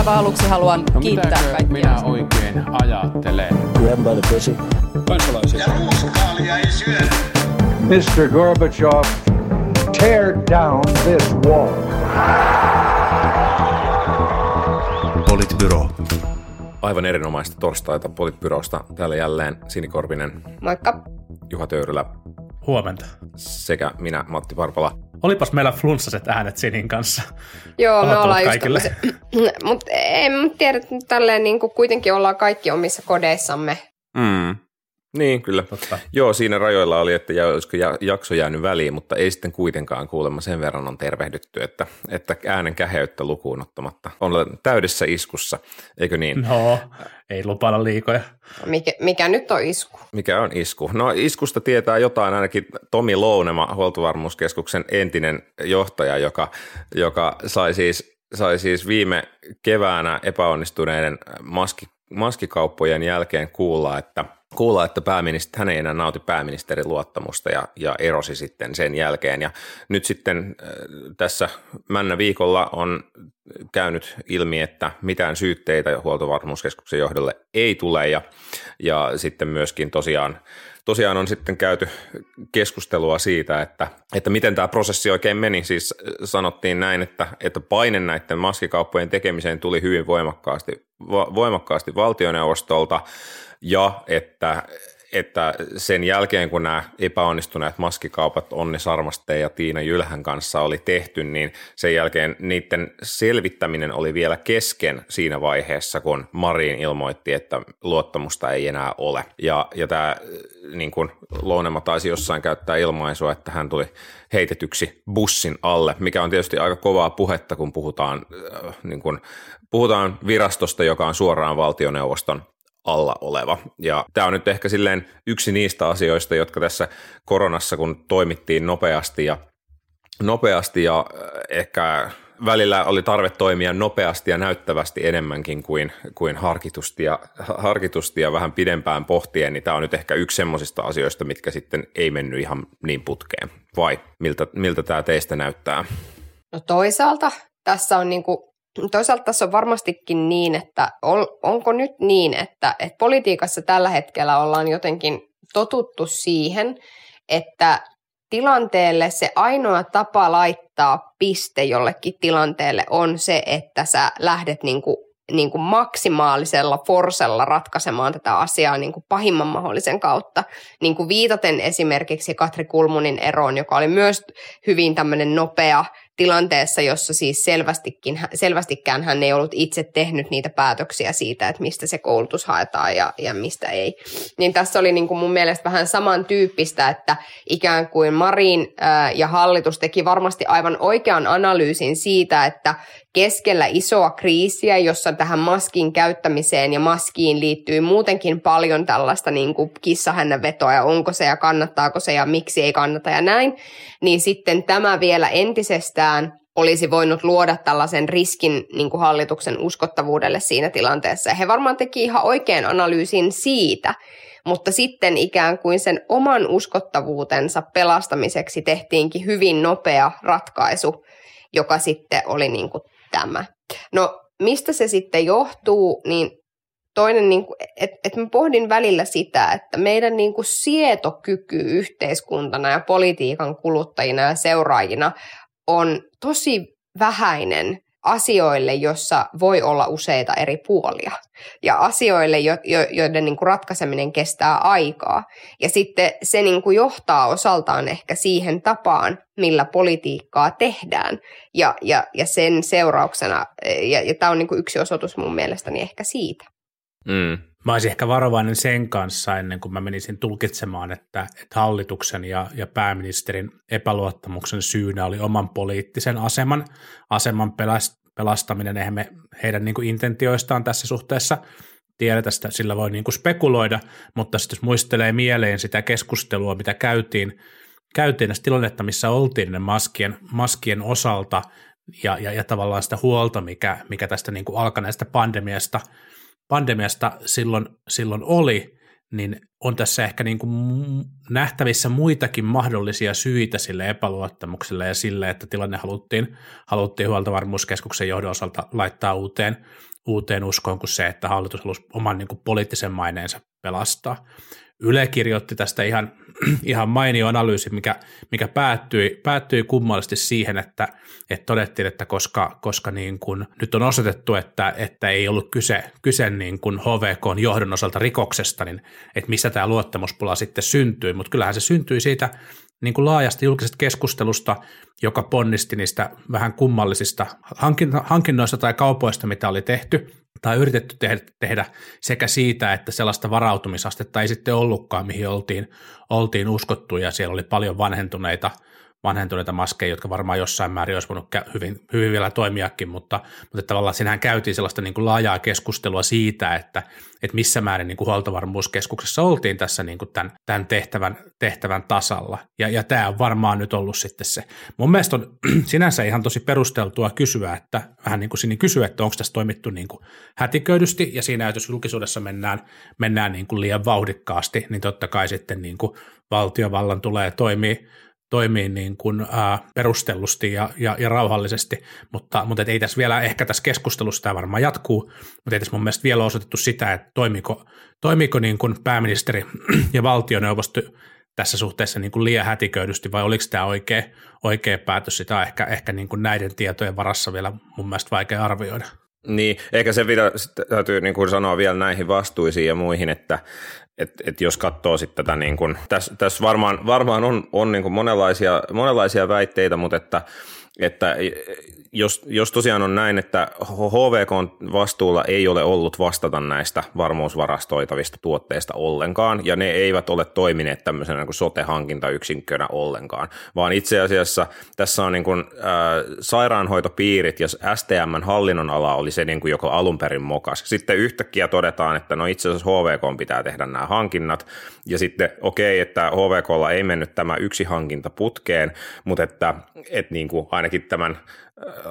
aivan aluksi haluan No kiittää kaikkia. minä oikein ajattelen? Grab by the pussy. kansalaisia. Ja ruuskaalia ei syödä. Mr. Gorbachev, tear down this wall. Politbyro. Aivan erinomaista torstaita Politbyrosta. Täällä jälleen Sini Korpinen, Moikka. Juha Töyrylä Huomenta. sekä minä Matti Parpala. Olipas meillä flunssaset äänet Sinin kanssa. Joo, me ollaan just kaikille. Mutta en tiedä, että tälleen niin kuin kuitenkin ollaan kaikki omissa kodeissamme. Mm. Niin, kyllä. Totta. Joo, siinä rajoilla oli, että jä- olisiko ja- jakso jäänyt väliin, mutta ei sitten kuitenkaan kuulemma sen verran on tervehdytty, että, että äänen käheyttä lukuun ottamatta on täydessä iskussa, eikö niin? No, ei lupailla liikoja. Mikä, mikä nyt on isku? Mikä on isku? No iskusta tietää jotain ainakin Tomi Lounema, Huoltovarmuuskeskuksen entinen johtaja, joka, joka sai, siis, sai siis viime keväänä epäonnistuneiden maski, maskikauppojen jälkeen kuulla, että kuulla, että pääministeri, hän ei enää nauti pääministerin luottamusta ja, ja erosi sitten sen jälkeen. Ja nyt sitten äh, tässä männä viikolla on käynyt ilmi, että mitään syytteitä huoltovarmuuskeskuksen johdolle ei tule ja, ja sitten myöskin tosiaan, tosiaan on sitten käyty keskustelua siitä, että, että miten tämä prosessi oikein meni. Siis sanottiin näin, että, että paine näiden maskikauppojen tekemiseen tuli hyvin voimakkaasti, vo, voimakkaasti valtioneuvostolta ja että että sen jälkeen, kun nämä epäonnistuneet maskikaupat Onni Sarmasteen ja Tiina Jylhän kanssa oli tehty, niin sen jälkeen niiden selvittäminen oli vielä kesken siinä vaiheessa, kun Marin ilmoitti, että luottamusta ei enää ole. Ja, ja tämä niin kuin Lounema taisi jossain käyttää ilmaisua, että hän tuli heitetyksi bussin alle, mikä on tietysti aika kovaa puhetta, kun puhutaan, äh, niin kuin, puhutaan virastosta, joka on suoraan valtioneuvoston alla oleva. Ja tämä on nyt ehkä silleen yksi niistä asioista, jotka tässä koronassa, kun toimittiin nopeasti ja, nopeasti ja äh, ehkä välillä oli tarve toimia nopeasti ja näyttävästi enemmänkin kuin, kuin harkitusti, ja, harkitusti ja vähän pidempään pohtien, niin tämä on nyt ehkä yksi semmoisista asioista, mitkä sitten ei mennyt ihan niin putkeen. Vai miltä, miltä tämä teistä näyttää? No toisaalta tässä on niin kuin, toisaalta tässä on varmastikin niin, että on, onko nyt niin, että, että politiikassa tällä hetkellä ollaan jotenkin totuttu siihen, että tilanteelle se ainoa tapa laittaa piste jollekin tilanteelle on se, että sä lähdet niin kuin, niin kuin maksimaalisella forsella ratkaisemaan tätä asiaa niin kuin pahimman mahdollisen kautta. Niin kuin viitaten esimerkiksi Katri Kulmunin eroon, joka oli myös hyvin tämmöinen nopea tilanteessa, jossa siis selvästikin, selvästikään hän ei ollut itse tehnyt niitä päätöksiä siitä, että mistä se koulutus haetaan ja, ja mistä ei. Niin tässä oli niin kuin mun mielestä vähän samantyyppistä, että ikään kuin Marin ää, ja hallitus teki varmasti aivan oikean analyysin siitä, että keskellä isoa kriisiä, jossa tähän maskin käyttämiseen ja maskiin liittyy muutenkin paljon tällaista niin kuin kissahännän vetoa ja onko se ja kannattaako se ja miksi ei kannata ja näin, niin sitten tämä vielä entisestään olisi voinut luoda tällaisen riskin niin kuin hallituksen uskottavuudelle siinä tilanteessa. Ja he varmaan teki ihan oikean analyysin siitä, mutta sitten ikään kuin sen oman uskottavuutensa pelastamiseksi tehtiinkin hyvin nopea ratkaisu, joka sitten oli niin kuin tämä. No mistä se sitten johtuu, niin toinen, niin että et mä pohdin välillä sitä, että meidän niin kuin sietokyky yhteiskuntana ja politiikan kuluttajina ja seuraajina on tosi vähäinen asioille, jossa voi olla useita eri puolia ja asioille, jo, jo, joiden niin kuin ratkaiseminen kestää aikaa. Ja sitten se niin kuin johtaa osaltaan ehkä siihen tapaan, millä politiikkaa tehdään ja, ja, ja sen seurauksena, ja, ja tämä on niin kuin yksi osoitus mun mielestäni ehkä siitä. Mm. Mä olisin ehkä varovainen sen kanssa ennen kuin mä menisin tulkitsemaan, että, että hallituksen ja, ja pääministerin epäluottamuksen syynä oli oman poliittisen aseman, aseman pelast, pelastaminen. Eihän me heidän niin kuin intentioistaan tässä suhteessa tiedetä sitä, sillä voi niin kuin spekuloida, mutta sitten jos muistelee mieleen sitä keskustelua, mitä käytiin, käytiin näistä tilannetta, missä oltiin ne maskien, maskien osalta ja, ja, ja tavallaan sitä huolta, mikä, mikä tästä niin kuin alkaneesta pandemiasta – pandemiasta silloin, silloin oli, niin on tässä ehkä niin kuin nähtävissä muitakin mahdollisia syitä sille epäluottamukselle ja sille, että tilanne haluttiin, haluttiin huoltovarmuuskeskuksen johdon osalta laittaa uuteen, uuteen uskoon kuin se, että hallitus halusi oman niin kuin poliittisen maineensa pelastaa. Yle kirjoitti tästä ihan, ihan mainio analyysi, mikä, mikä päättyi, päättyi kummallisesti siihen, että, että todettiin, että koska, koska niin kuin nyt on osoitettu, että, että ei ollut kyse, kyse niin kuin HVK johdon osalta rikoksesta, niin että missä tämä luottamuspula sitten syntyi, mutta kyllähän se syntyi siitä niin kuin laajasta julkisesta keskustelusta, joka ponnisti niistä vähän kummallisista hankinnoista tai kaupoista, mitä oli tehty tai yritetty tehdä, sekä siitä, että sellaista varautumisastetta ei sitten ollutkaan, mihin oltiin, oltiin uskottu. Ja siellä oli paljon vanhentuneita – vanhentuneita maskeja, jotka varmaan jossain määrin olisi voinut hyvin, hyvin vielä toimiakin, mutta, mutta tavallaan siinähän käytiin sellaista niin kuin laajaa keskustelua siitä, että, että missä määrin niin kuin huoltovarmuuskeskuksessa oltiin tässä niin kuin tämän, tämän tehtävän, tehtävän tasalla. Ja, ja tämä on varmaan nyt ollut sitten se. Mun mielestä on sinänsä ihan tosi perusteltua kysyä, että vähän niin kuin Sini kysyä, että onko tässä toimittu niin kuin hätiköidysti, ja siinä, jos julkisuudessa mennään, mennään niin kuin liian vauhdikkaasti, niin totta kai sitten niin kuin valtiovallan tulee toimia toimii niin kuin, ää, perustellusti ja, ja, ja rauhallisesti, mutta, mutta ei tässä vielä, ehkä tässä keskustelussa tämä varmaan jatkuu, mutta ei tässä mun mielestä vielä osoitettu sitä, että toimiko, toimiko niin kuin pääministeri ja valtioneuvosto tässä suhteessa niin kuin liian hätiköidysti vai oliko tämä oikea, oikea päätös, sitä on ehkä, ehkä niin kuin näiden tietojen varassa vielä mun mielestä vaikea arvioida. Niin, eikä se vielä, täytyy niin kuin sanoa vielä näihin vastuisiin ja muihin, että et, et jos katsoo sitten tätä, niin kuin, tässä, tässä varmaan, varmaan on, on niin kuin monenlaisia, monenlaisia väitteitä, mutta että, että jos, jos tosiaan on näin, että HVK vastuulla ei ole ollut vastata näistä varmuusvarastoitavista tuotteista ollenkaan, ja ne eivät ole toimineet tämmöisenä niin kuin sote-hankintayksikkönä ollenkaan, vaan itse asiassa tässä on niin kuin, äh, sairaanhoitopiirit ja STMn hallinnon ala oli se, niin kuin joko alun perin mokas. Sitten yhtäkkiä todetaan, että no itse asiassa HVK pitää tehdä nämä hankinnat, ja sitten okei, okay, että HVKlla ei mennyt tämä yksi hankinta putkeen, mutta että, että niin kuin ainakin tämän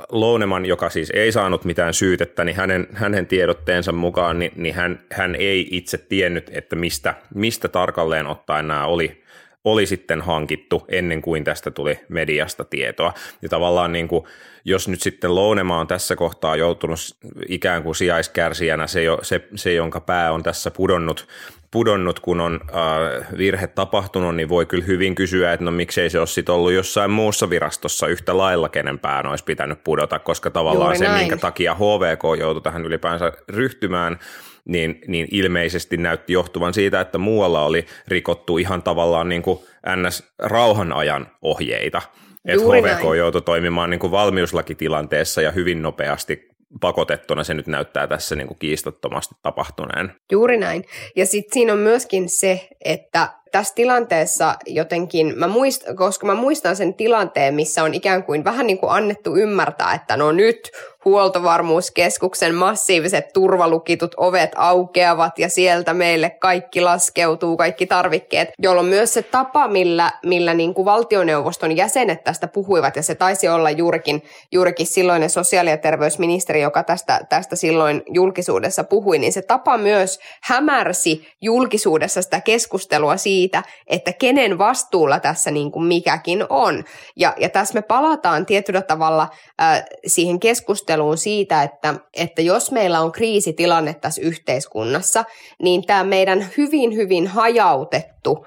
Louneman, joka siis ei saanut mitään syytettä, niin hänen, hänen tiedotteensa mukaan niin, niin hän, hän ei itse tiennyt, että mistä, mistä tarkalleen ottaen nämä oli, oli sitten hankittu ennen kuin tästä tuli mediasta tietoa. Ja tavallaan niin kuin, jos nyt sitten Lounema on tässä kohtaa joutunut ikään kuin sijaiskärsijänä, se, se, se jonka pää on tässä pudonnut, pudonnut, kun on äh, virhe tapahtunut, niin voi kyllä hyvin kysyä, että no miksei se ole sitten ollut jossain muussa virastossa yhtä lailla, kenen pään olisi pitänyt pudota, koska tavallaan Juuri se, näin. minkä takia HVK joutui tähän ylipäänsä ryhtymään, niin, niin ilmeisesti näytti johtuvan siitä, että muualla oli rikottu ihan tavallaan niin kuin NS-rauhan ajan ohjeita. Että HVK näin. joutui toimimaan niin kuin valmiuslakitilanteessa ja hyvin nopeasti pakotettuna se nyt näyttää tässä niin kuin kiistattomasti tapahtuneen. Juuri näin. Ja sitten siinä on myöskin se, että tässä tilanteessa jotenkin, mä muist, koska mä muistan sen tilanteen, missä on ikään kuin vähän niin kuin annettu ymmärtää, että no nyt huoltovarmuuskeskuksen massiiviset turvalukitut ovet aukeavat ja sieltä meille kaikki laskeutuu, kaikki tarvikkeet, jolloin myös se tapa, millä, millä niin kuin valtioneuvoston jäsenet tästä puhuivat, ja se taisi olla juurikin, juurikin silloinen sosiaali- ja terveysministeri, joka tästä, tästä silloin julkisuudessa puhui, niin se tapa myös hämärsi julkisuudessa sitä keskustelua siitä, että kenen vastuulla tässä niin kuin mikäkin on. Ja, ja tässä me palataan tietyllä tavalla äh, siihen keskusteluun, keskusteluun siitä, että, että jos meillä on kriisitilanne tässä yhteiskunnassa, niin tämä meidän hyvin, hyvin hajautettu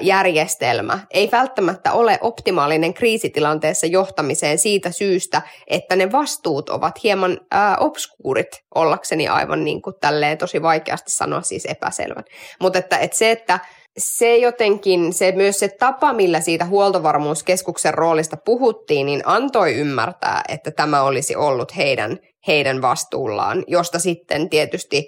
järjestelmä ei välttämättä ole optimaalinen kriisitilanteessa johtamiseen siitä syystä, että ne vastuut ovat hieman ää, obskuurit ollakseni aivan niin kuin tälleen tosi vaikeasti sanoa siis epäselvän. Mutta että, että se, että se jotenkin, se myös se tapa, millä siitä huoltovarmuuskeskuksen roolista puhuttiin, niin antoi ymmärtää, että tämä olisi ollut heidän, heidän vastuullaan, josta sitten tietysti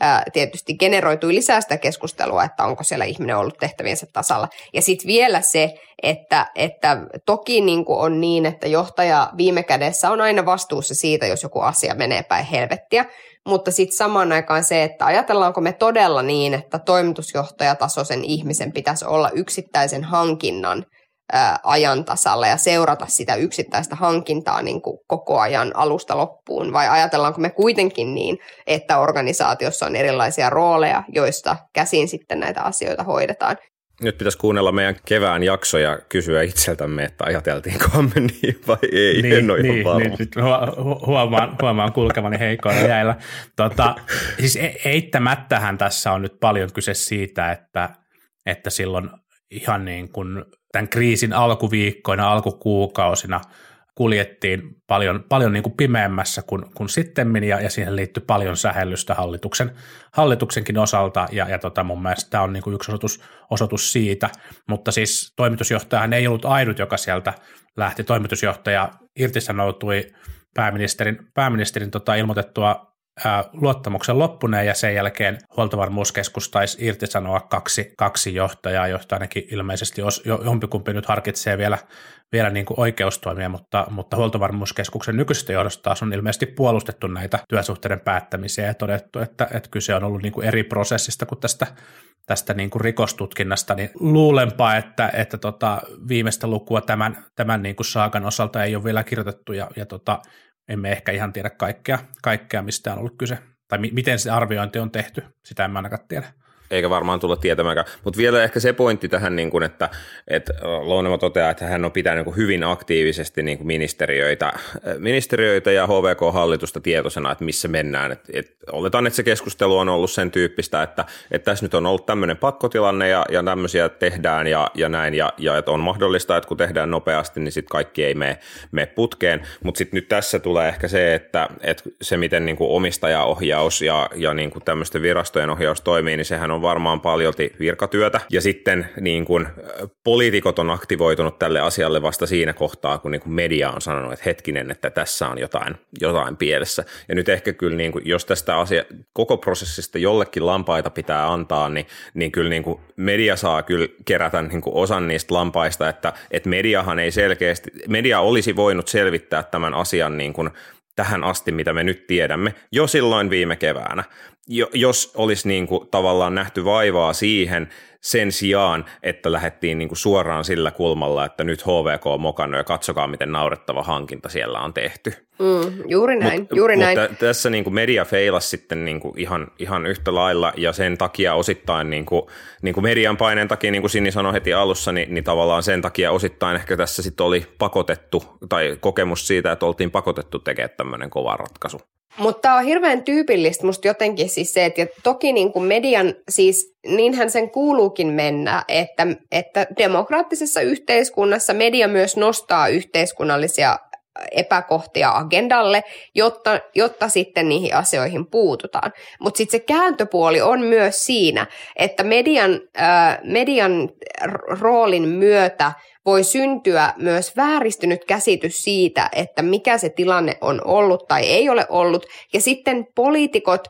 ää, tietysti generoitui lisää sitä keskustelua, että onko siellä ihminen ollut tehtäviensä tasalla. Ja sitten vielä se, että, että toki niin kuin on niin, että johtaja viime kädessä on aina vastuussa siitä, jos joku asia menee päin helvettiä, mutta sitten samaan aikaan se, että ajatellaanko me todella niin, että toimitusjohtajatasoisen ihmisen pitäisi olla yksittäisen hankinnan ää, ajan tasalla ja seurata sitä yksittäistä hankintaa niin kuin koko ajan alusta loppuun, vai ajatellaanko me kuitenkin niin, että organisaatiossa on erilaisia rooleja, joista käsin sitten näitä asioita hoidetaan. Nyt pitäisi kuunnella meidän kevään jakso ja kysyä itseltämme, että ajateltiinko me niin vai ei. Niin, en ole niin, ihan varma. niin, nyt hu- huomaan, huomaan kulkevani heikoilla jäillä. Tota, siis e- eittämättähän tässä on nyt paljon kyse siitä, että, että silloin ihan niin kuin tämän kriisin alkuviikkoina, alkukuukausina kuljettiin paljon, paljon niin kuin pimeämmässä kuin, kuin sittemmin, ja, ja siihen liittyy paljon sähellystä hallituksen, hallituksenkin osalta, ja, ja tota mun mielestä tämä on niin kuin yksi osoitus, osoitus siitä, mutta siis toimitusjohtajahan ei ollut ainut, joka sieltä lähti. Toimitusjohtaja irtisanoutui pääministerin, pääministerin tota ilmoitettua luottamuksen loppuneen ja sen jälkeen huoltovarmuuskeskus taisi irtisanoa kaksi, kaksi johtajaa, joista ainakin ilmeisesti os, jo, jompikumpi nyt harkitsee vielä, vielä niin kuin oikeustoimia, mutta, mutta huoltovarmuuskeskuksen nykyisestä johdosta taas on ilmeisesti puolustettu näitä työsuhteiden päättämisiä ja todettu, että, että kyse on ollut niin kuin eri prosessista kuin tästä tästä niin kuin rikostutkinnasta, niin luulenpa, että, että tota, viimeistä lukua tämän, tämän niin kuin saakan osalta ei ole vielä kirjoitettu ja, ja tota, emme ehkä ihan tiedä kaikkea, kaikkea, mistä on ollut kyse. Tai mi- miten se arviointi on tehty, sitä en mä ainakaan tiedä eikä varmaan tulla tietämäänkään. Mutta vielä ehkä se pointti tähän, niin kun, että, että Lounema toteaa, että hän on pitänyt niin hyvin aktiivisesti niin kuin ministeriöitä, ministeriöitä ja HVK-hallitusta tietoisena, että missä mennään. Et, et, oletan, että se keskustelu on ollut sen tyyppistä, että, että tässä nyt on ollut tämmöinen pakkotilanne ja, ja tämmöisiä tehdään ja, ja näin, ja, ja että on mahdollista, että kun tehdään nopeasti, niin sitten kaikki ei mene, mene putkeen. Mutta sitten nyt tässä tulee ehkä se, että, että se miten niin kuin omistajaohjaus ja, ja niin kuin tämmöisten virastojen ohjaus toimii, niin sehän on varmaan paljolti virkatyötä. Ja sitten niin kuin, poliitikot on aktivoitunut tälle asialle vasta siinä kohtaa, kun niin kuin media on sanonut, että hetkinen, että tässä on jotain, jotain pielessä. Ja nyt ehkä kyllä, niin kuin, jos tästä asia, koko prosessista jollekin lampaita pitää antaa, niin, niin kyllä niin kuin media saa kyllä kerätä niin kuin osan niistä lampaista, että, että mediahan ei selkeästi, media olisi voinut selvittää tämän asian niin kuin tähän asti, mitä me nyt tiedämme, jo silloin viime keväänä. Jo, jos olisi niin kuin tavallaan nähty vaivaa siihen sen sijaan, että lähdettiin niin kuin suoraan sillä kulmalla, että nyt HVK on mokannut ja katsokaa, miten naurettava hankinta siellä on tehty. Mm, juuri näin, Mut, juuri mutta näin. tässä niin kuin media feilasi sitten niin kuin ihan, ihan yhtä lailla ja sen takia osittain niin kuin, niin kuin median paineen takia, niin kuin Sini sanoi heti alussa, niin, niin tavallaan sen takia osittain ehkä tässä sitten oli pakotettu tai kokemus siitä, että oltiin pakotettu tekemään tämmöinen kova ratkaisu. Mutta tämä on hirveän tyypillistä musta jotenkin siis se, että toki niin kuin median, siis niinhän sen kuuluukin mennä, että, että demokraattisessa yhteiskunnassa media myös nostaa yhteiskunnallisia epäkohtia agendalle, jotta, jotta sitten niihin asioihin puututaan. Mutta sitten se kääntöpuoli on myös siinä, että median, median roolin myötä voi syntyä myös vääristynyt käsitys siitä, että mikä se tilanne on ollut tai ei ole ollut, ja sitten poliitikot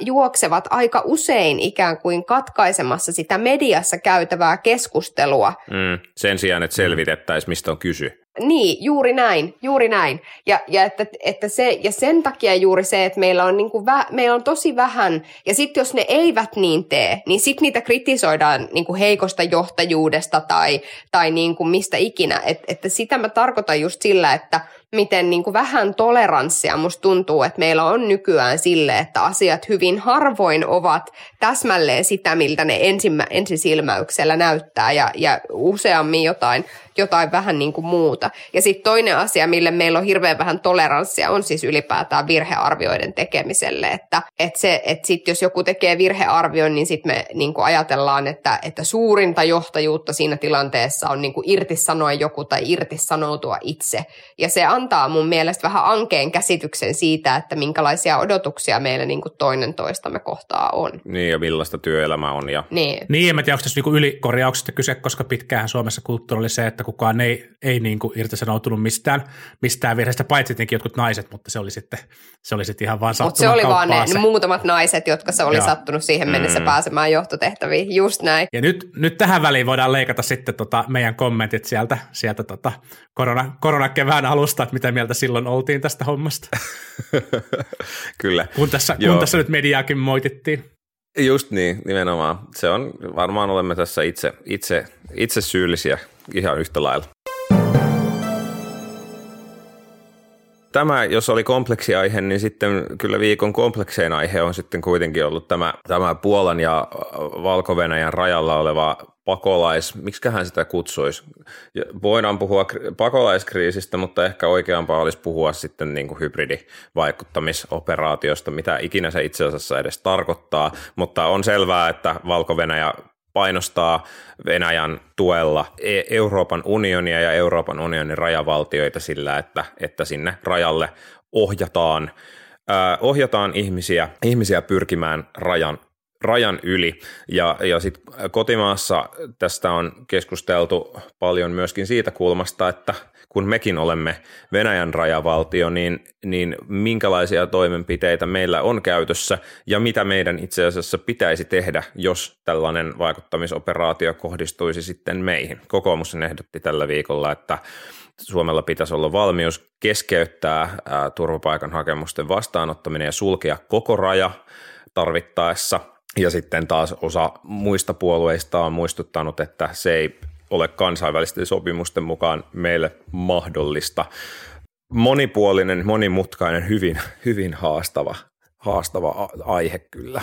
juoksevat aika usein ikään kuin katkaisemassa sitä mediassa käytävää keskustelua. Mm, sen sijaan, että selvitettäisiin, mistä on kysy. Niin, juuri näin, juuri näin. Ja, ja, että, että se, ja sen takia juuri se, että meillä on, niin kuin vä, meillä on tosi vähän, ja sitten jos ne eivät niin tee, niin sitten niitä kritisoidaan niin kuin heikosta johtajuudesta tai, tai niin kuin mistä ikinä. Et, että sitä mä tarkoitan just sillä, että miten niin kuin vähän toleranssia musta tuntuu, että meillä on nykyään sille, että asiat hyvin harvoin ovat täsmälleen sitä, miltä ne ensimmä, ensisilmäyksellä näyttää ja, ja useammin jotain, jotain vähän niin kuin muuta. Ja sitten toinen asia, mille meillä on hirveän vähän toleranssia, on siis ylipäätään virhearvioiden tekemiselle. Että et se, että sit jos joku tekee virhearvion, niin sitten me niin kuin ajatellaan, että, että suurinta johtajuutta siinä tilanteessa on niin kuin irtisanoa joku tai irtisanoutua itse. Ja se mun mielestä vähän ankeen käsityksen siitä, että minkälaisia odotuksia meillä niin kuin toinen toistamme kohtaa on. Niin, ja millaista työelämä on. Ja... Niin. Niin, en mä tiedä, onko tässä niinku ylikorjauksesta kyse, koska pitkään Suomessa kulttuuri oli se, että kukaan ei, ei niinku irtisanoutunut mistään, mistään virheestä, paitsi tietenkin jotkut naiset, mutta se oli sitten, se oli sitten ihan vaan Mutta se oli vaan ne, se. ne muutamat naiset, jotka se oli Joo. sattunut siihen mennessä mm. pääsemään johtotehtäviin. Just näin. Ja nyt, nyt tähän väliin voidaan leikata sitten tota meidän kommentit sieltä, sieltä tota korona, koronakevään alusta, että mitä mieltä silloin oltiin tästä hommasta, Kyllä. kun tässä, Joo. kun tässä nyt mediaakin moitittiin. Just niin, nimenomaan. Se on, varmaan olemme tässä itse, itse, itse syyllisiä ihan yhtä lailla. Tämä, jos oli kompleksiaihe, niin sitten kyllä viikon kompleksein aihe on sitten kuitenkin ollut tämä, tämä Puolan ja valko rajalla oleva pakolais, miksiköhän sitä kutsuisi. Voidaan puhua pakolaiskriisistä, mutta ehkä oikeampaa olisi puhua sitten niin kuin hybridivaikuttamisoperaatiosta, mitä ikinä se itse asiassa edes tarkoittaa, mutta on selvää, että Valko-Venäjä painostaa Venäjän tuella e- Euroopan unionia ja Euroopan unionin rajavaltioita sillä, että, että sinne rajalle ohjataan, ohjataan ihmisiä, ihmisiä pyrkimään rajan rajan yli. Ja, ja sitten kotimaassa tästä on keskusteltu paljon myöskin siitä kulmasta, että kun mekin olemme Venäjän rajavaltio, niin, niin minkälaisia toimenpiteitä meillä on käytössä ja mitä meidän itse asiassa pitäisi tehdä, jos tällainen vaikuttamisoperaatio kohdistuisi sitten meihin. Kokoomus ehdotti tällä viikolla, että Suomella pitäisi olla valmius keskeyttää ää, turvapaikanhakemusten vastaanottaminen ja sulkea koko raja tarvittaessa – ja sitten taas osa muista puolueista on muistuttanut, että se ei ole kansainvälisten sopimusten mukaan meille mahdollista. Monipuolinen, monimutkainen, hyvin, hyvin haastava, haastava aihe kyllä.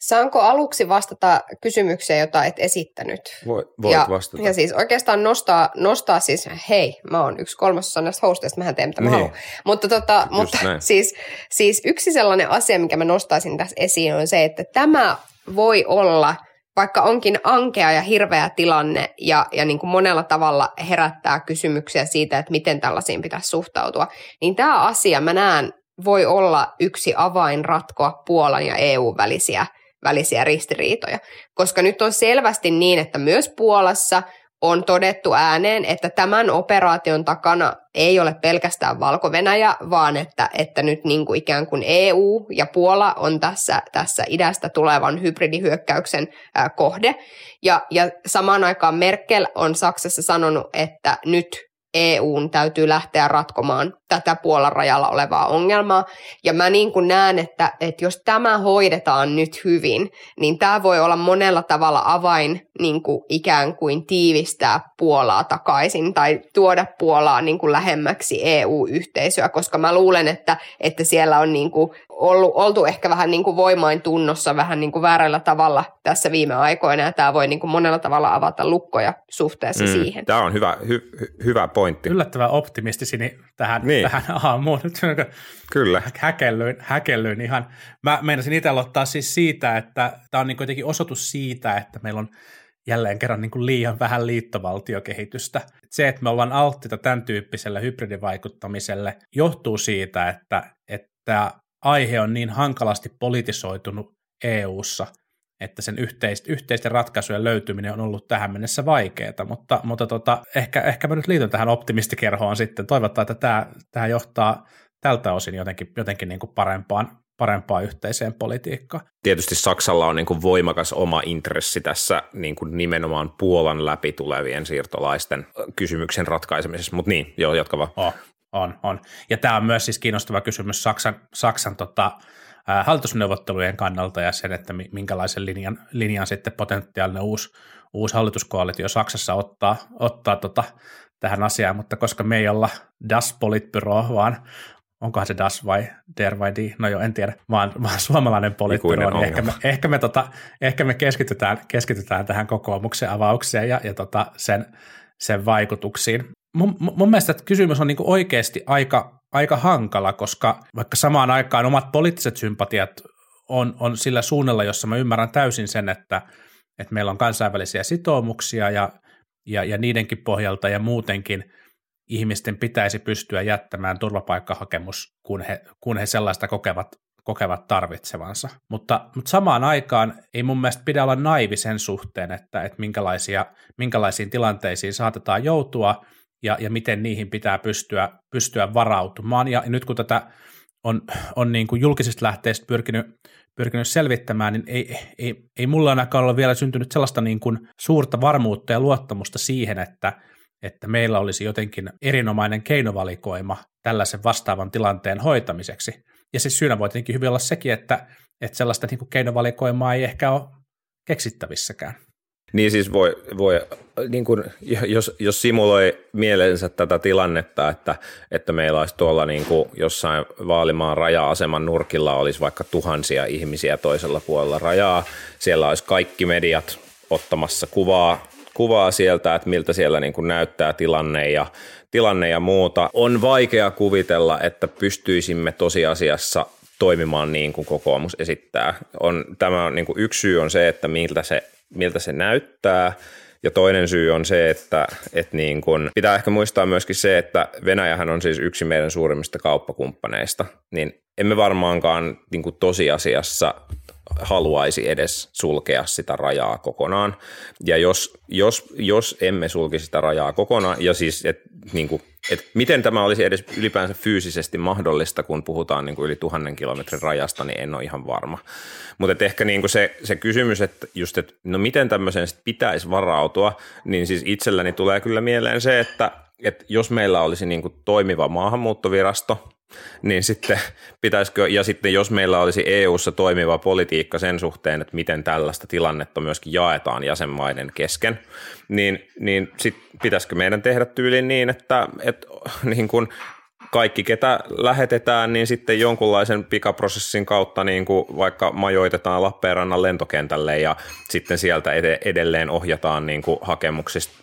Saanko aluksi vastata kysymykseen, jota et esittänyt? Voi, voit ja, vastata. Ja siis oikeastaan nostaa, nostaa siis, hei, mä oon yksi kolmasosa näistä hosteista, mähän teen mitä mä Niin. haluan. Mutta, tota, mutta näin. siis, siis yksi sellainen asia, mikä mä nostaisin tässä esiin, on se, että tämä voi olla, vaikka onkin ankea ja hirveä tilanne ja, ja niin kuin monella tavalla herättää kysymyksiä siitä, että miten tällaisiin pitäisi suhtautua, niin tämä asia mä näen voi olla yksi avain ratkoa Puolan ja EU-välisiä välisiä ristiriitoja. Koska nyt on selvästi niin, että myös Puolassa on todettu ääneen, että tämän operaation takana ei ole pelkästään Valko-Venäjä, vaan että, että nyt niin kuin ikään kuin EU ja Puola on tässä, tässä idästä tulevan hybridihyökkäyksen kohde. Ja, ja samaan aikaan Merkel on Saksassa sanonut, että nyt EUn täytyy lähteä ratkomaan tätä Puolan rajalla olevaa ongelmaa. Ja mä niin kuin näen, että, että jos tämä hoidetaan nyt hyvin, niin tämä voi olla monella tavalla avain niin kuin ikään kuin tiivistää Puolaa takaisin tai tuoda Puolaa niin kuin lähemmäksi EU-yhteisöä, koska mä luulen, että, että siellä on niin kuin ollut, oltu ehkä vähän niin kuin voimain tunnossa vähän niin kuin väärällä tavalla tässä viime aikoina, ja tämä voi niin kuin monella tavalla avata lukkoja suhteessa mm. siihen. Tämä on hyvä, hy, hy, hyvä pointti. Yllättävän optimistisini tähän, Niin. tähän aamuun. Nyt Kyllä. häkellyin, häkellyin ihan. Mä meinasin itse aloittaa siis siitä, että tämä on niin kuitenkin osoitus siitä, että meillä on jälleen kerran niin kuin liian vähän liittovaltiokehitystä. Se, että me ollaan alttiita tämän tyyppiselle hybridivaikuttamiselle, johtuu siitä, että, että aihe on niin hankalasti politisoitunut EU:ssa, että sen yhteist, yhteisten ratkaisujen löytyminen on ollut tähän mennessä vaikeaa, mutta, mutta tota, ehkä, ehkä mä nyt liityn tähän optimistikerhoon sitten. Toivotaan, että tämä, tämä johtaa tältä osin jotenkin, jotenkin niin kuin parempaan, parempaan yhteiseen politiikkaan. Tietysti Saksalla on niin kuin voimakas oma intressi tässä niin kuin nimenomaan Puolan läpi tulevien siirtolaisten kysymyksen ratkaisemisessa, mutta niin, joo, jatka vaan. On, on, on. Ja tämä on myös siis kiinnostava kysymys Saksan, Saksan tota, ää, hallitusneuvottelujen kannalta ja sen, että mi- minkälaisen linjan, linjan sitten potentiaalinen uusi, uusi hallituskoalitio Saksassa ottaa, ottaa tota, tähän asiaan, mutta koska me ei olla Das Politbyro, vaan onkohan se Das vai Der vai Die, no joo, en tiedä, vaan, vaan suomalainen Politbyro, niin ehkä me, ehkä me, tota, ehkä me keskitytään, keskitytään tähän kokoomuksen avaukseen ja, ja tota, sen, sen vaikutuksiin. Mun, mun mielestä että kysymys on niinku oikeasti aika, aika hankala, koska vaikka samaan aikaan omat poliittiset sympatiat on, on sillä suunnalla, jossa mä ymmärrän täysin sen, että, että meillä on kansainvälisiä sitoumuksia ja, ja, ja niidenkin pohjalta ja muutenkin ihmisten pitäisi pystyä jättämään turvapaikkahakemus, kun he, kun he sellaista kokevat, kokevat tarvitsevansa. Mutta, mutta samaan aikaan ei mun mielestä pidä olla naivi sen suhteen, että, että minkälaisia, minkälaisiin tilanteisiin saatetaan joutua ja, ja miten niihin pitää pystyä, pystyä varautumaan. Ja nyt kun tätä on, on niin kuin julkisista lähteistä pyrkinyt, pyrkinyt selvittämään, niin ei, ei, ei mulla ainakaan ole vielä syntynyt sellaista niin kuin suurta varmuutta ja luottamusta siihen, että, että meillä olisi jotenkin erinomainen keinovalikoima tällaisen vastaavan tilanteen hoitamiseksi. Ja siis syynä voi tietenkin hyvin olla sekin, että, että sellaista niin kuin keinovalikoimaa ei ehkä ole keksittävissäkään. Niin siis voi, voi niin kuin, jos, jos simuloi mielensä tätä tilannetta, että, että meillä olisi tuolla niin kuin jossain Vaalimaan raja-aseman nurkilla olisi vaikka tuhansia ihmisiä toisella puolella rajaa, siellä olisi kaikki mediat ottamassa kuvaa kuvaa sieltä, että miltä siellä niin kuin näyttää tilanne ja, tilanne ja muuta. On vaikea kuvitella, että pystyisimme tosiasiassa toimimaan niin kuin kokoomus esittää. On, tämä on, niin kuin yksi syy on se, että miltä se, miltä se näyttää, ja toinen syy on se, että, että niin kun, pitää ehkä muistaa myöskin se, että Venäjähän on siis yksi meidän suurimmista kauppakumppaneista, niin emme varmaankaan niin kuin tosiasiassa haluaisi edes sulkea sitä rajaa kokonaan. Ja jos, jos, jos emme sulkisi sitä rajaa kokonaan, ja siis, että niin kuin, et miten tämä olisi edes ylipäänsä fyysisesti mahdollista, kun puhutaan niin kuin yli tuhannen kilometrin rajasta, niin en ole ihan varma. Mutta ehkä niin kuin se, se kysymys, että just, että no miten tämmöiseen pitäisi varautua, niin siis itselläni tulee kyllä mieleen se, että, että jos meillä olisi niin kuin toimiva maahanmuuttovirasto, niin sitten pitäisikö, ja sitten jos meillä olisi EU-ssa toimiva politiikka sen suhteen, että miten tällaista tilannetta myöskin jaetaan jäsenmaiden kesken, niin, niin sitten pitäisikö meidän tehdä tyyliin niin, että, että niin kuin kaikki, ketä lähetetään, niin sitten jonkunlaisen pikaprosessin kautta niin kuin vaikka majoitetaan Lappeenrannan lentokentälle ja sitten sieltä edelleen ohjataan niin kuin hakemuksista,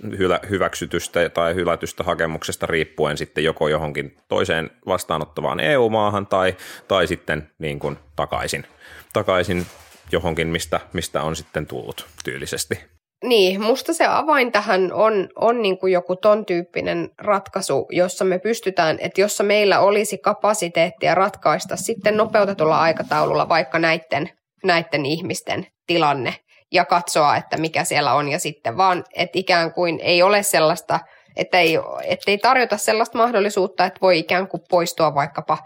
hyväksytystä tai hylätystä hakemuksesta riippuen sitten joko johonkin toiseen vastaanottavaan EU-maahan tai, tai sitten niin kuin takaisin, takaisin johonkin, mistä, mistä on sitten tullut tyylisesti. Niin, musta se avain tähän on, on niin kuin joku ton tyyppinen ratkaisu, jossa me pystytään, että jossa meillä olisi kapasiteettia ratkaista sitten nopeutetulla aikataululla vaikka näiden, näiden ihmisten tilanne ja katsoa, että mikä siellä on. Ja sitten vaan, että ikään kuin ei ole sellaista, että ei, että ei tarjota sellaista mahdollisuutta, että voi ikään kuin poistua vaikkapa,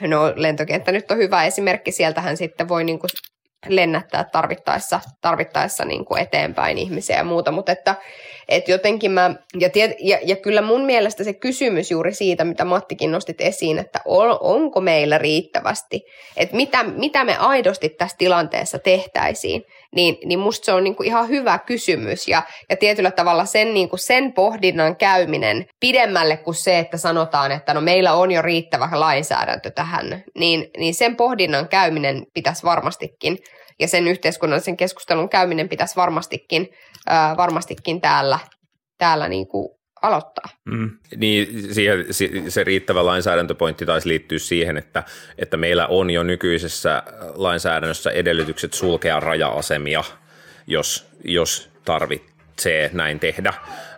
no lentokenttä nyt on hyvä esimerkki, sieltähän sitten voi niin kuin lennättää tarvittaessa, tarvittaessa niin kuin eteenpäin ihmisiä ja muuta, mutta että, että jotenkin mä, ja, tiet, ja, ja kyllä mun mielestä se kysymys juuri siitä, mitä Mattikin nostit esiin, että on, onko meillä riittävästi, että mitä, mitä me aidosti tässä tilanteessa tehtäisiin, niin, niin musta se on niin kuin ihan hyvä kysymys. Ja, ja tietyllä tavalla sen, niin kuin sen pohdinnan käyminen pidemmälle kuin se, että sanotaan, että no meillä on jo riittävä lainsäädäntö tähän, niin, niin sen pohdinnan käyminen pitäisi varmastikin ja sen yhteiskunnallisen keskustelun käyminen pitäisi varmastikin, ää, varmastikin täällä, täällä niin kuin aloittaa. Mm. Niin siihen, se riittävä lainsäädäntöpointti taisi liittyä siihen, että, että meillä on jo nykyisessä lainsäädännössä edellytykset sulkea raja-asemia, jos, jos tarvitsee näin tehdä.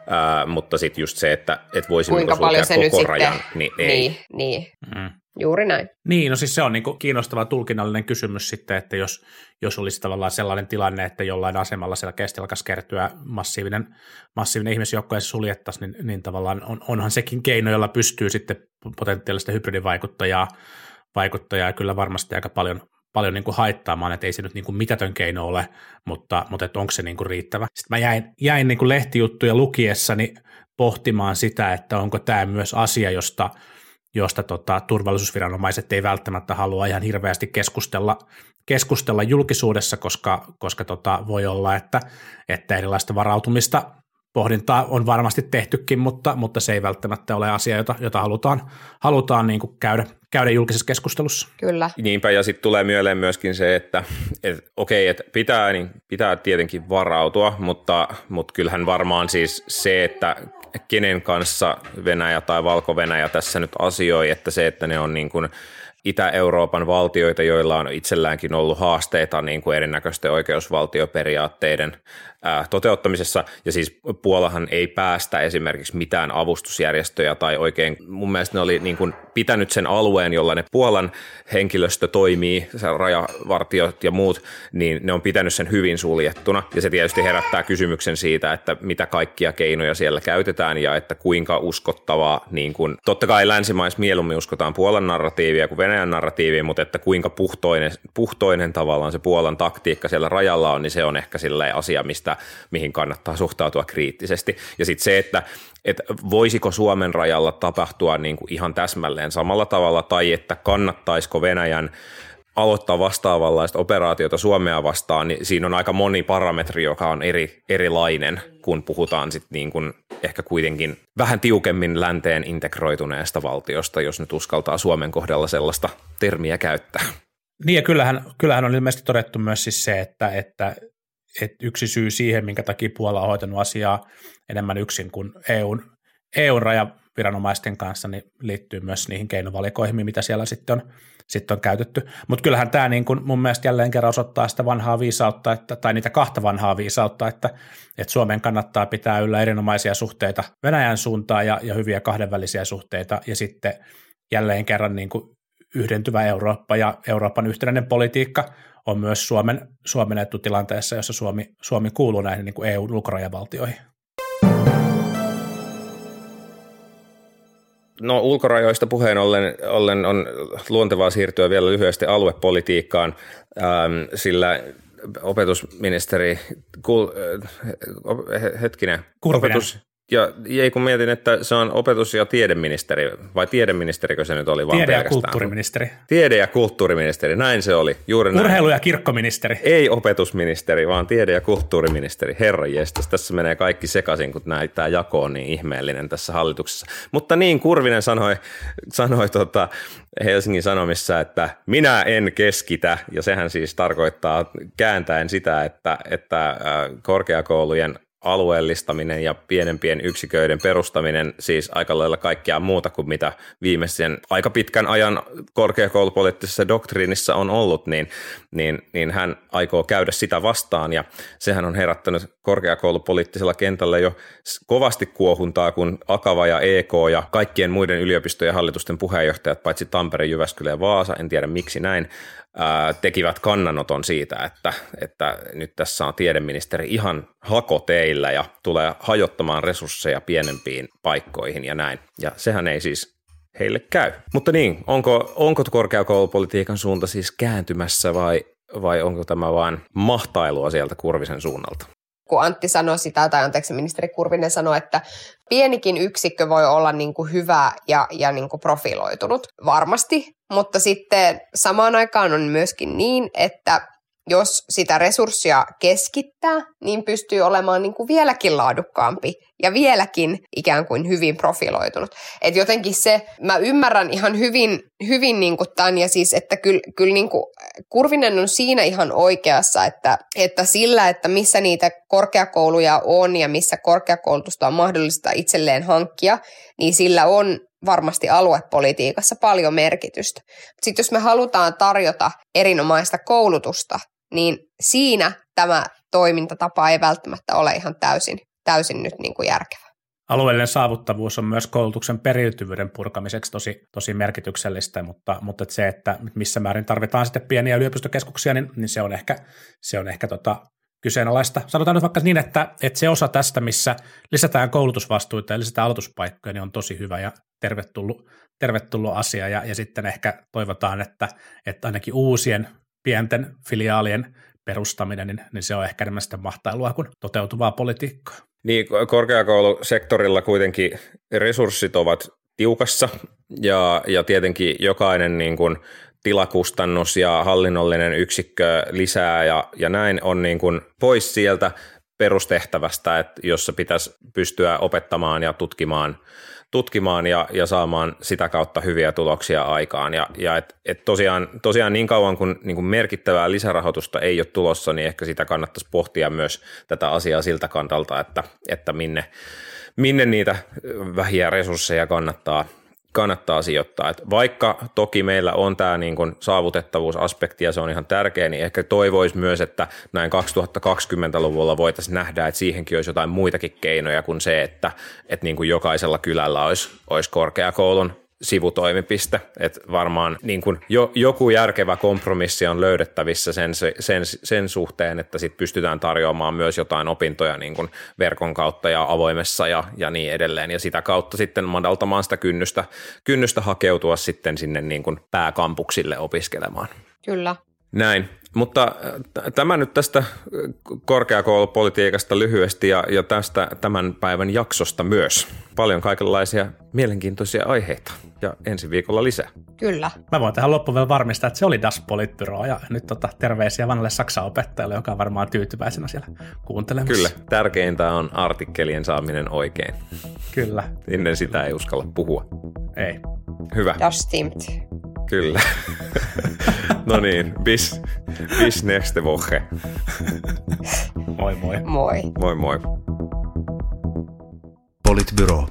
Ää, mutta sitten just se, että et Kuinka paljon se koko nyt rajan, sitten, niin ei. Niin, niin. Mm. Juuri näin. Niin, no siis se on niin kiinnostava tulkinnallinen kysymys sitten, että jos, jos olisi tavallaan sellainen tilanne, että jollain asemalla selkeästi alkaisi kertyä massiivinen, massiivinen ihmisjoukko ja se suljettaisiin, niin, niin tavallaan on, onhan sekin keino, jolla pystyy sitten potentiaalista hybridivaikuttajaa vaikuttajaa kyllä varmasti aika paljon, paljon niin kuin haittaamaan, että ei se nyt niin kuin mitätön keino ole, mutta, mutta että onko se niin kuin riittävä. Sitten mä jäin, jäin niin kuin lehtijuttuja lukiessani pohtimaan sitä, että onko tämä myös asia, josta – josta tota, turvallisuusviranomaiset ei välttämättä halua ihan hirveästi keskustella, keskustella julkisuudessa, koska, koska tota, voi olla, että, että erilaista varautumista pohdintaa on varmasti tehtykin, mutta, mutta se ei välttämättä ole asia, jota, jota halutaan, halutaan niin kuin käydä, käydä julkisessa keskustelussa. Kyllä. Niinpä, ja sitten tulee mieleen myöskin se, että et, okei, että pitää, niin pitää tietenkin varautua, mutta, mutta kyllähän varmaan siis se, että kenen kanssa Venäjä tai Valko-Venäjä tässä nyt asioi, että se, että ne on niin kuin Itä-Euroopan valtioita, joilla on itselläänkin ollut haasteita niin kuin erinäköisten oikeusvaltioperiaatteiden toteuttamisessa, ja siis Puolahan ei päästä esimerkiksi mitään avustusjärjestöjä tai oikein, mun mielestä ne oli niin kuin pitänyt sen alueen, jolla ne Puolan henkilöstö toimii, rajavartiot ja muut, niin ne on pitänyt sen hyvin suljettuna, ja se tietysti herättää kysymyksen siitä, että mitä kaikkia keinoja siellä käytetään, ja että kuinka uskottavaa, niin kuin, totta kai länsimaissa mieluummin uskotaan Puolan narratiivia kuin Venäjän narratiivia, mutta että kuinka puhtoinen, puhtoinen tavallaan se Puolan taktiikka siellä rajalla on, niin se on ehkä asia, mistä mihin kannattaa suhtautua kriittisesti. Ja sitten se, että, että voisiko Suomen rajalla tapahtua niin kuin ihan täsmälleen samalla tavalla, tai että kannattaisiko Venäjän aloittaa vastaavanlaista operaatiota Suomea vastaan, niin siinä on aika moni parametri, joka on eri, erilainen, kun puhutaan sitten niin kuin ehkä kuitenkin vähän tiukemmin länteen integroituneesta valtiosta, jos nyt uskaltaa Suomen kohdalla sellaista termiä käyttää. Niin ja kyllähän, kyllähän on ilmeisesti todettu myös siis se, että, että että yksi syy siihen, minkä takia Puola on hoitanut asiaa enemmän yksin kuin EUn, EUn rajaviranomaisten kanssa, niin liittyy myös niihin keinovalikoihin, mitä siellä sitten on, sitten on käytetty. Mutta kyllähän tämä niin kuin mun mielestä jälleen kerran osoittaa sitä vanhaa viisautta, että, tai niitä kahta vanhaa viisautta, että, että Suomen kannattaa pitää yllä erinomaisia suhteita Venäjän suuntaan ja, ja hyviä kahdenvälisiä suhteita, ja sitten jälleen kerran niin kuin yhdentyvä Eurooppa ja Euroopan yhtenäinen politiikka on myös Suomen, Suomen etu tilanteessa, jossa Suomi, Suomi kuuluu näihin niin kuin EU-ulkorajavaltioihin. No ulkorajoista puheen ollen, ollen on luontevaa siirtyä vielä lyhyesti aluepolitiikkaan, ähm, sillä opetusministeri, kul, äh, hetkinen, Kurvinen. opetus, ja ei kun mietin, että se on opetus- ja tiedeministeri, vai tiedeministerikö se nyt oli vaan Tiede- ja pelkästään? kulttuuriministeri. Tiede- ja kulttuuriministeri, näin se oli, juuri näin. Urheilu- ja kirkkoministeri. Ei opetusministeri, vaan tiede- ja kulttuuriministeri. Herra jestas, tässä menee kaikki sekaisin, kun näin, tämä jako on niin ihmeellinen tässä hallituksessa. Mutta niin Kurvinen sanoi, sanoi tota Helsingin Sanomissa, että minä en keskitä, ja sehän siis tarkoittaa kääntäen sitä, että, että äh, korkeakoulujen alueellistaminen ja pienempien yksiköiden perustaminen, siis aika lailla kaikkea muuta kuin mitä viimeisen aika pitkän ajan korkeakoulupoliittisessa doktriinissa on ollut, niin, niin, niin hän aikoo käydä sitä vastaan. Ja sehän on herättänyt korkeakoulupoliittisella kentällä jo kovasti kuohuntaa, kun Akava ja EK ja kaikkien muiden yliopistojen hallitusten puheenjohtajat, paitsi Tampere, Jyväskylä ja Vaasa, en tiedä miksi näin, tekivät kannanoton siitä, että, että nyt tässä on tiedeministeri ihan hakoteillä ja tulee hajottamaan resursseja pienempiin paikkoihin ja näin. Ja sehän ei siis heille käy. Mutta niin, onko, onko korkeakoulupolitiikan suunta siis kääntymässä vai, vai onko tämä vain mahtailua sieltä Kurvisen suunnalta? kun Antti sanoi sitä, tai anteeksi ministeri Kurvinen sanoi, että pienikin yksikkö voi olla niin kuin hyvä ja, ja niin kuin profiloitunut, varmasti, mutta sitten samaan aikaan on myöskin niin, että jos sitä resurssia keskittää, niin pystyy olemaan niin kuin vieläkin laadukkaampi ja vieläkin ikään kuin hyvin profiloitunut. Et jotenkin se, mä ymmärrän ihan hyvin, hyvin niin kuin tämän ja siis, että kyllä, kyllä niin kuin Kurvinen on siinä ihan oikeassa, että, että sillä, että missä niitä korkeakouluja on ja missä korkeakoulutusta on mahdollista itselleen hankkia, niin sillä on varmasti aluepolitiikassa paljon merkitystä. Sitten jos me halutaan tarjota erinomaista koulutusta, niin siinä tämä toimintatapa ei välttämättä ole ihan täysin, täysin nyt niin kuin järkevä. Alueellinen saavuttavuus on myös koulutuksen periytyvyyden purkamiseksi tosi, tosi merkityksellistä, mutta, mutta se, että missä määrin tarvitaan sitten pieniä yliopistokeskuksia, niin, niin se on ehkä, se on ehkä tota, kyseenalaista. Sanotaan nyt vaikka niin, että, että se osa tästä, missä lisätään koulutusvastuita ja lisätään aloituspaikkoja, niin on tosi hyvä ja tervetullut, tervetullut asia. Ja, ja sitten ehkä toivotaan, että, että ainakin uusien pienten filiaalien perustaminen, niin, niin se on ehkä enemmän sitten mahtailua kuin toteutuvaa politiikkaa. Niin, korkeakoulusektorilla kuitenkin resurssit ovat tiukassa ja, ja tietenkin jokainen niin kuin tilakustannus ja hallinnollinen yksikkö lisää ja, ja näin on niin kuin pois sieltä perustehtävästä, että jossa pitäisi pystyä opettamaan ja tutkimaan, tutkimaan ja, ja saamaan sitä kautta hyviä tuloksia aikaan. Ja, ja et, et tosiaan, tosiaan niin kauan kun niin kuin merkittävää lisärahoitusta ei ole tulossa, niin ehkä sitä kannattaisi pohtia myös tätä asiaa siltä kantalta, että, että minne, minne niitä vähiä resursseja kannattaa kannattaa sijoittaa. Et vaikka toki meillä on tämä niin kun saavutettavuusaspekti ja se on ihan tärkeä, niin ehkä toivoisi myös, että näin 2020-luvulla voitaisiin nähdä, että siihenkin olisi jotain muitakin keinoja kuin se, että, että niin kuin jokaisella kylällä olisi, olisi korkeakoulun sivutoimipiste, että varmaan niin kuin jo, joku järkevä kompromissi on löydettävissä sen, sen, sen suhteen, että sit pystytään tarjoamaan myös jotain opintoja niin kuin verkon kautta ja avoimessa ja, ja niin edelleen, ja sitä kautta sitten madaltamaan sitä kynnystä, kynnystä hakeutua sitten sinne niin kuin pääkampuksille opiskelemaan. Kyllä. Näin, mutta tämä nyt tästä korkeakoulupolitiikasta lyhyesti ja, ja tästä tämän päivän jaksosta myös. Paljon kaikenlaisia mielenkiintoisia aiheita ja ensi viikolla lisää. Kyllä. Mä voin tähän loppuun vielä varmistaa, että se oli Das Politbyro ja nyt tota, terveisiä vanhalle Saksan opettajalle, joka on varmaan tyytyväisenä siellä kuuntelemassa. Kyllä, tärkeintä on artikkelien saaminen oikein. Kyllä. Ennen sitä ei uskalla puhua. Ei. Hyvä. Das stimmt. Kyllä. no niin, bis, bis nächste Woche. Moi moi. Moi. Moi moi. Politbyro.